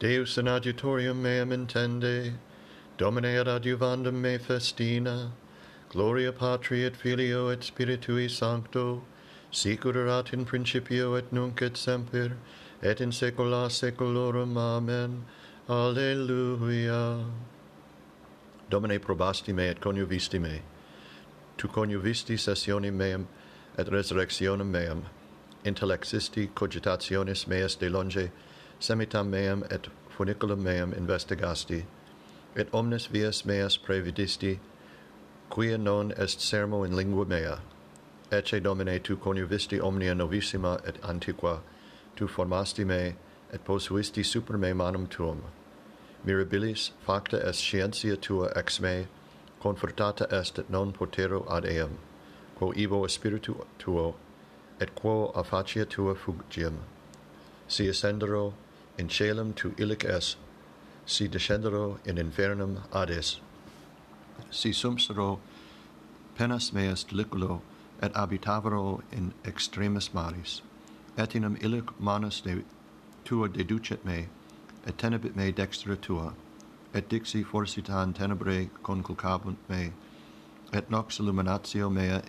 Deus in adjutorium meam intende, Domine ad adjuvandum me festina, Gloria Patri et Filio et Spiritui Sancto, sicur erat in principio et nunc et semper, et in saecula saeculorum. Amen. Alleluia. Domine probasti me et coniuvisti me. Tu coniuvisti sessionem meam et resurrectionem meam. Intellexisti cogitationes meas de longe, semitam meam et funiculum meam investigasti, et omnes vias meas previdisti, quia non est sermo in lingua mea, ecce domine tu coniuvisti omnia novissima et antiqua, tu formasti me, et posuisti super me manum tuum. Mirabilis facta est scientia tua ex me, confortata est et non potero ad eam, quo ivo spiritu tuo, et quo a facia tua fugiem. Si ascendero, in celum tu illic es, si descendero in infernum ades. Si sumsero penas meas deliculo, et habitavero in extremis maris, et inum illic manus de tua deducet me, et tenebit me dextra tua, et dixi forsitan tenebrae conculcabunt me, et nox illuminatio mea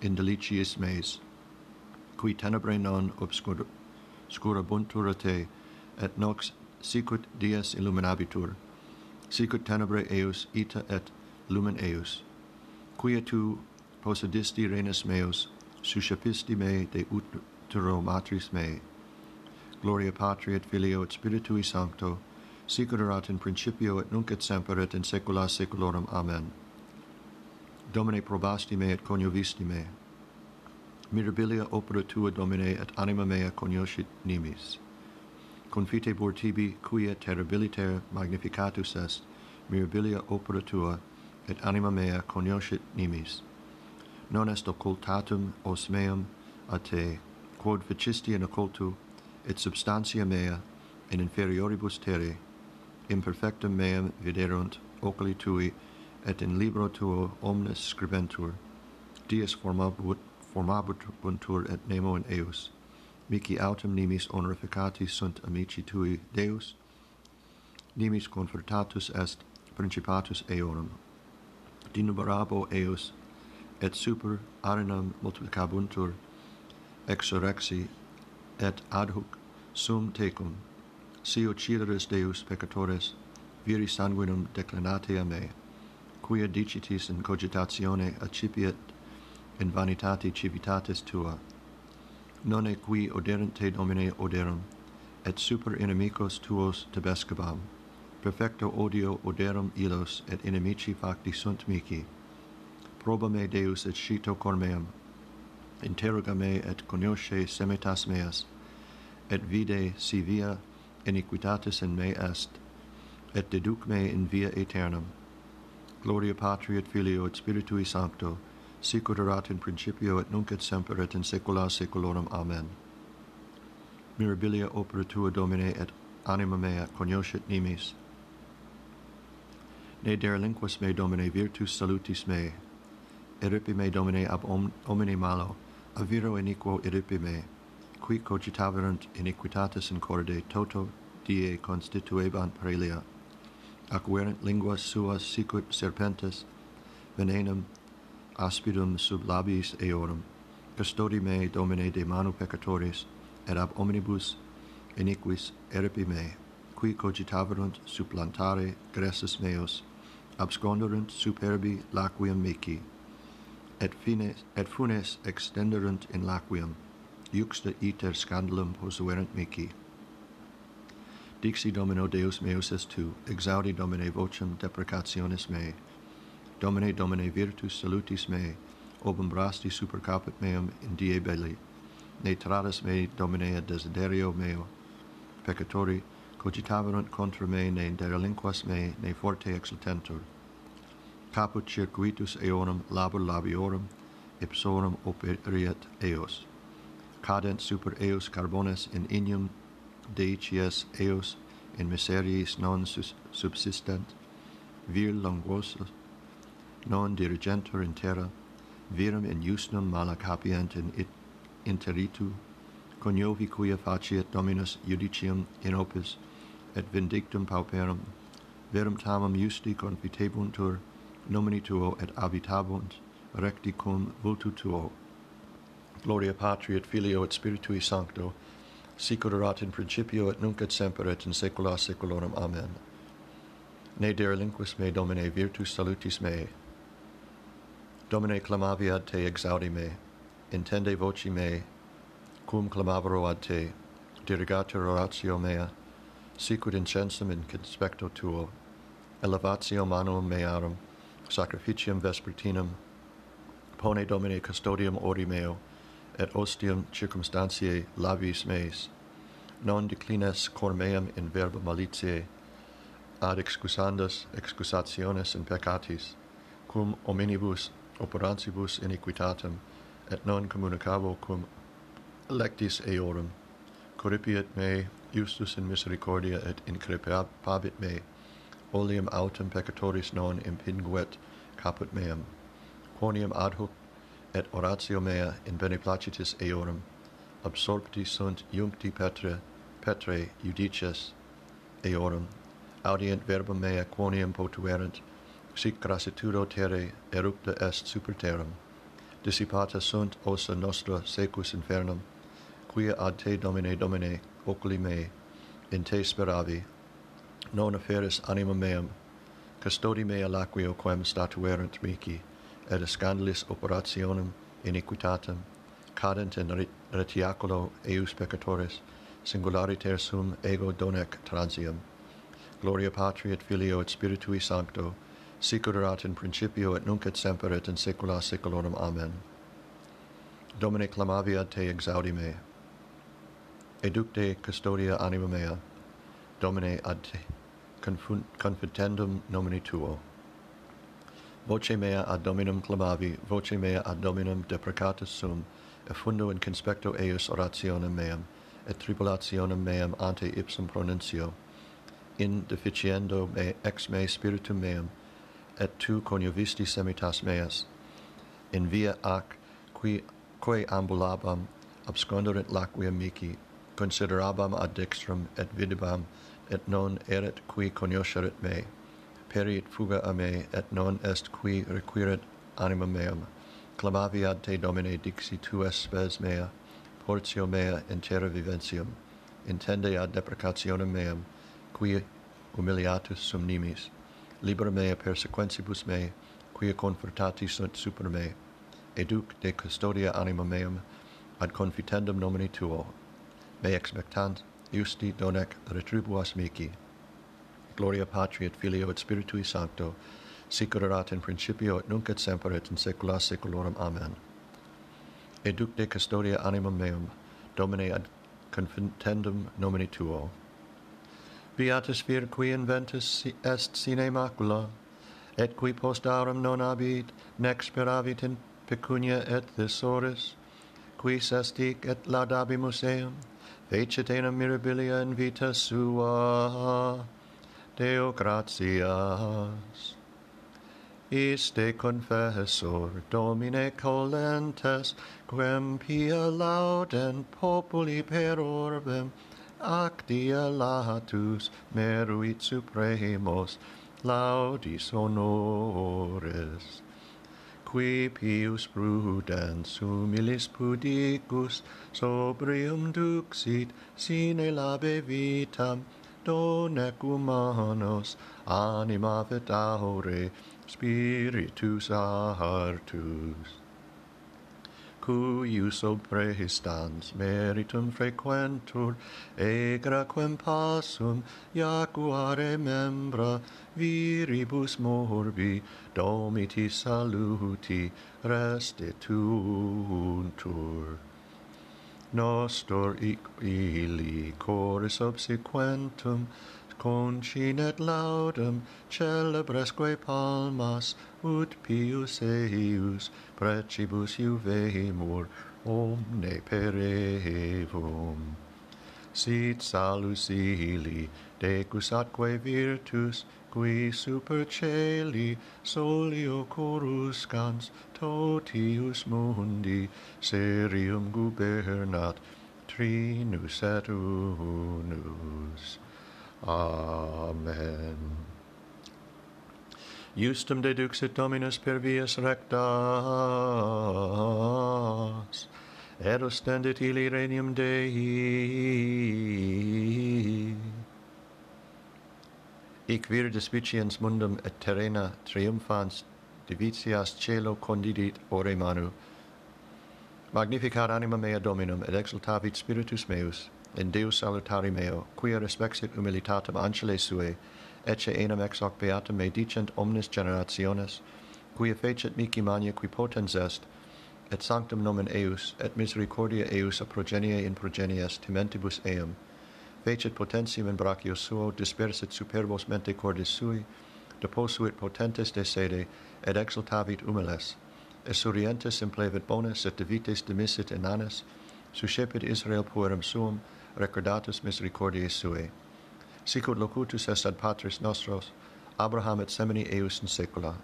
in deliciis meis, qui tenebrae non obscurabuntur te, et nox sicut dies illuminabitur, sicut tenebrae eus ita et lumen eus, Quia tu possedisti renes meus, suscepisti me de utero matris mei. Gloria Patri et Filio et Spiritui Sancto, sicut erat in principio et nunc et semper et in saecula saeculorum. Amen. Domine probasti me et coniovisti me. Mirabilia opera tua, Domine, et anima mea cognoscit nimis confitebur tibi quia terribiliter magnificatus est, mirabilia opera tua, et anima mea cognoscit nimis. Non est occultatum os meum a te, quod vicisti in occultu, et substantia mea in inferioribus terre, imperfectum meam viderunt oculi tui, et in libro tuo omnes scribentur, dies formabut, formabuntur et nemo in eus mici autem nimis honorificati sunt amici tui Deus, nimis confortatus est principatus eorum. Dinumerabo eos, et super arenam multiplicabuntur, exorexi, et ad hoc sum tecum, si occideris Deus peccatores, viri sanguinum declinate a me, quia dicitis in cogitatione accipiet in vanitati civitatis tua, nonne qui oderent te Domine oderum, et super inimicos tuos tebescabam. Perfecto odio oderum illos et inimici facti sunt mici. Proba me Deus et scito cor meum Interroga me et conosce semitas meas, et vide si via iniquitatis in me est, et deduc me in via aeternam. Gloria Patri et Filio et Spiritui Sancto, sicut erat in principio et nunc et semper et in saecula saeculorum amen. Mirabilia opera tua domine et anima mea cognoscit nimis. Ne derelinquas me domine virtus salutis me. Eripi me domine ab omni malo aviro iniquo eripi me qui cogitaverunt iniquitatis in corde toto die constituebant prelia ac linguas suas sicut serpentes venenum aspidum sub labiis eorum, custodi me, Domine, de manu peccatoris, et ab omnibus iniquis erepi me, qui cogitaverunt supplantare gressus meos, absconderunt superbi laquium mici, et, fines, et funes extenderunt in laquium, iuxta iter scandalum posuerent mici. Dixi Domino Deus meus est tu, exaudi Domine vocem deprecationis mei, Domine, Domine, virtus salutis mei, obumbrasti super caput meum in die belli. Ne tradis me, Domine, desiderio meo. Peccatori, cogitaverunt contra me, ne derelinquas me, ne forte exultentur. Caput circuitus eonum labor labiorum, ipsorum operiet eos. Cadent super eos carbones in inium, deicies eos, in miseriis non subsistent, vir longosus, non dirigentur in terra, virum in usnum mala capient in it interitu, coniovi quia faciet dominus judicium in opus, et vindictum pauperum, verum tamam justi confitebuntur, nomini tuo et habitabunt, recti cum vultu tuo. Gloria Patri et Filio et Spiritui Sancto, sicur erat in principio et nunc et semper et in saecula saeculorum. Amen. Ne derelinquis me, Domine, virtus salutis mei, Domine clamavi ad te exaudi me, intende voci me, cum clamavero ad te, dirigatur oratio mea, sicut incensum in conspecto tuo, elevatio manum mearum, sacrificium vespertinum, pone Domine custodium ori meo, et ostium circumstantiae labis meis, non declines cor meam in verba malitiae, ad excusandas excusationes in peccatis, cum omnibus operantibus iniquitatem, et non communicabo cum lectis eorum. Corripiet me justus in misericordia et increpabit me, olium autem peccatoris non impinguet caput meam. Quoniam ad hoc et oratio mea in beneplacitis eorum, absorpti sunt iuncti petre, petre judices eorum, audient verbum mea quoniam potuerent, sic crassitudo terre erupta est super terram, dissipata sunt ossa nostra secus infernum, quia ad te domine domine oculi mei, in te speravi, non afferis anima meam, custodi mea laquio quem statuerent mici, et scandalis operationem iniquitatem, cadent in retiaculo eius peccatoris, singulariter sum ego donec transium. Gloria Patri et Filio et Spiritui Sancto, sicurat in principio et nunc et semper et in saecula saeculorum. Amen. Domine clamavi ad te exaudi me. Educte custodia anima mea. Domine ad te confitendum nomini tuo. Voce mea ad Dominum clamavi, voce mea ad Dominum deprecatus sum, effundo in conspecto eius orationem meam, et tribulationem meam ante ipsum pronuncio, in deficiendo me ex me spiritum meam, et tu coniovisti semitas meas in via ac qui quae ambulabam absconderent laquia mihi considerabam ad dextrum et vidibam et non erit qui cognosceret me perit fuga a me et non est qui requiret anima meam. Clamavi ad te domine dixi tuas spes mea portio mea in terra viventium intende ad deprecationem meam qui humiliatus sum nimis Libera mea persequentibus mei, quia confortati sunt super me, educ de custodia anima meum, ad confitendum nomini tuo. Me expectant, justi donec retribuas mici. Gloria Patri et Filio et Spiritui Sancto, sic in principio et nunc et semper et in saecula saeculorum. Amen. Educ de custodia animam meum, Domine ad confitendum nomini Tuo. Beatus vir qui inventus est sine macula, et qui post aurum non abit, nec speravit in pecunia et thesaurus, qui sestic et laudabimus eum, fecit enam mirabilia in vita sua. Deo gratias. Iste confessor Domine colentes, quem pia laudent populi per orbem, ac dia latus meruit supremos laudis honores. Qui pius prudens humilis pudicus sobrium duxit sine labe vitam donec humanos anima vetaure spiritus artus cuius ob histans meritum frequentur, egra quem passum, jacuare membra, viribus morbi, domiti saluti restituuntur. Nostor ic ili coris obsequentum, concinet laudem celebresque palmas ut pius eius precibus juvemur omne perevum. Sit salus ili decus atque virtus qui super celi solio coruscans totius mundi serium gubernat trinus et unus Amen. Justum deduxit Dominus per vias rectas, et ostendit ili regnum Dei. Ic vir despiciens mundum et terrena triumphans divitias celo condidit ore manu. Magnificat anima mea Dominum, et exultavit spiritus meus, in Deus salutari meo, quia respexit humilitatem angele sue, ecce enam ex hoc beatum me dicent omnes generationes, quia fecit mici mania qui potens est, et sanctum nomen eius, et misericordia eius a progenie in progenies timentibus eum, fecit potentium in brachio suo, dispersit superbos mente cordis sui, deposuit potentes de sede, et exultavit humiles, et implevit bonus, et divites demisit inanes, suscepit Israel puerum suum, recordatus misericordiae suae. Sicut locutus est ad patris nostros, Abraham et semini eius in saecula.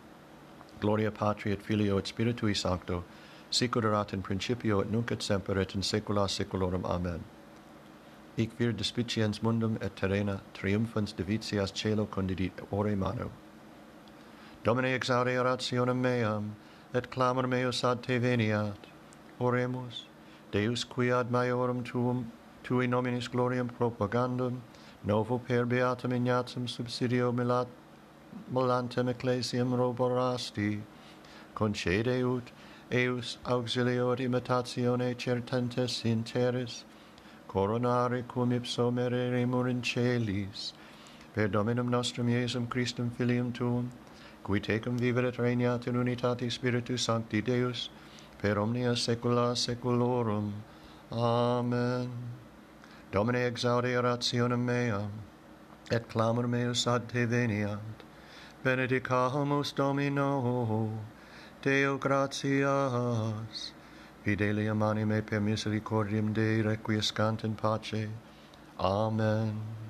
Gloria Patri et Filio et Spiritui Sancto, sicut erat in principio et nunc et semper et in saecula saeculorum. Amen. Hic vir despiciens mundum et terrena triumphans divitias caelo condidit ore mano. Domine exaudi orationem meam, et clamor meus ad te veniat. Oremus, Deus qui ad maiorum tuum tui nominis gloriam propagandum, novo per beatum ignatum subsidio milat, molantem ecclesiam roborasti, concede ut, eus auxilio ad imitatione in terris coronare cum ipso mereremur in celis, per Dominum nostrum Iesum Christum Filium Tuum, qui tecum viveret regnat in unitate Spiritus Sancti Deus, per omnia saecula saeculorum. Amen. Domine exaudi orationem meam, et clamor meus ad te veniat. Benedicamus Domino, Deo gratias, fidelium anime per misericordiam Dei requiescant in pace. Amen.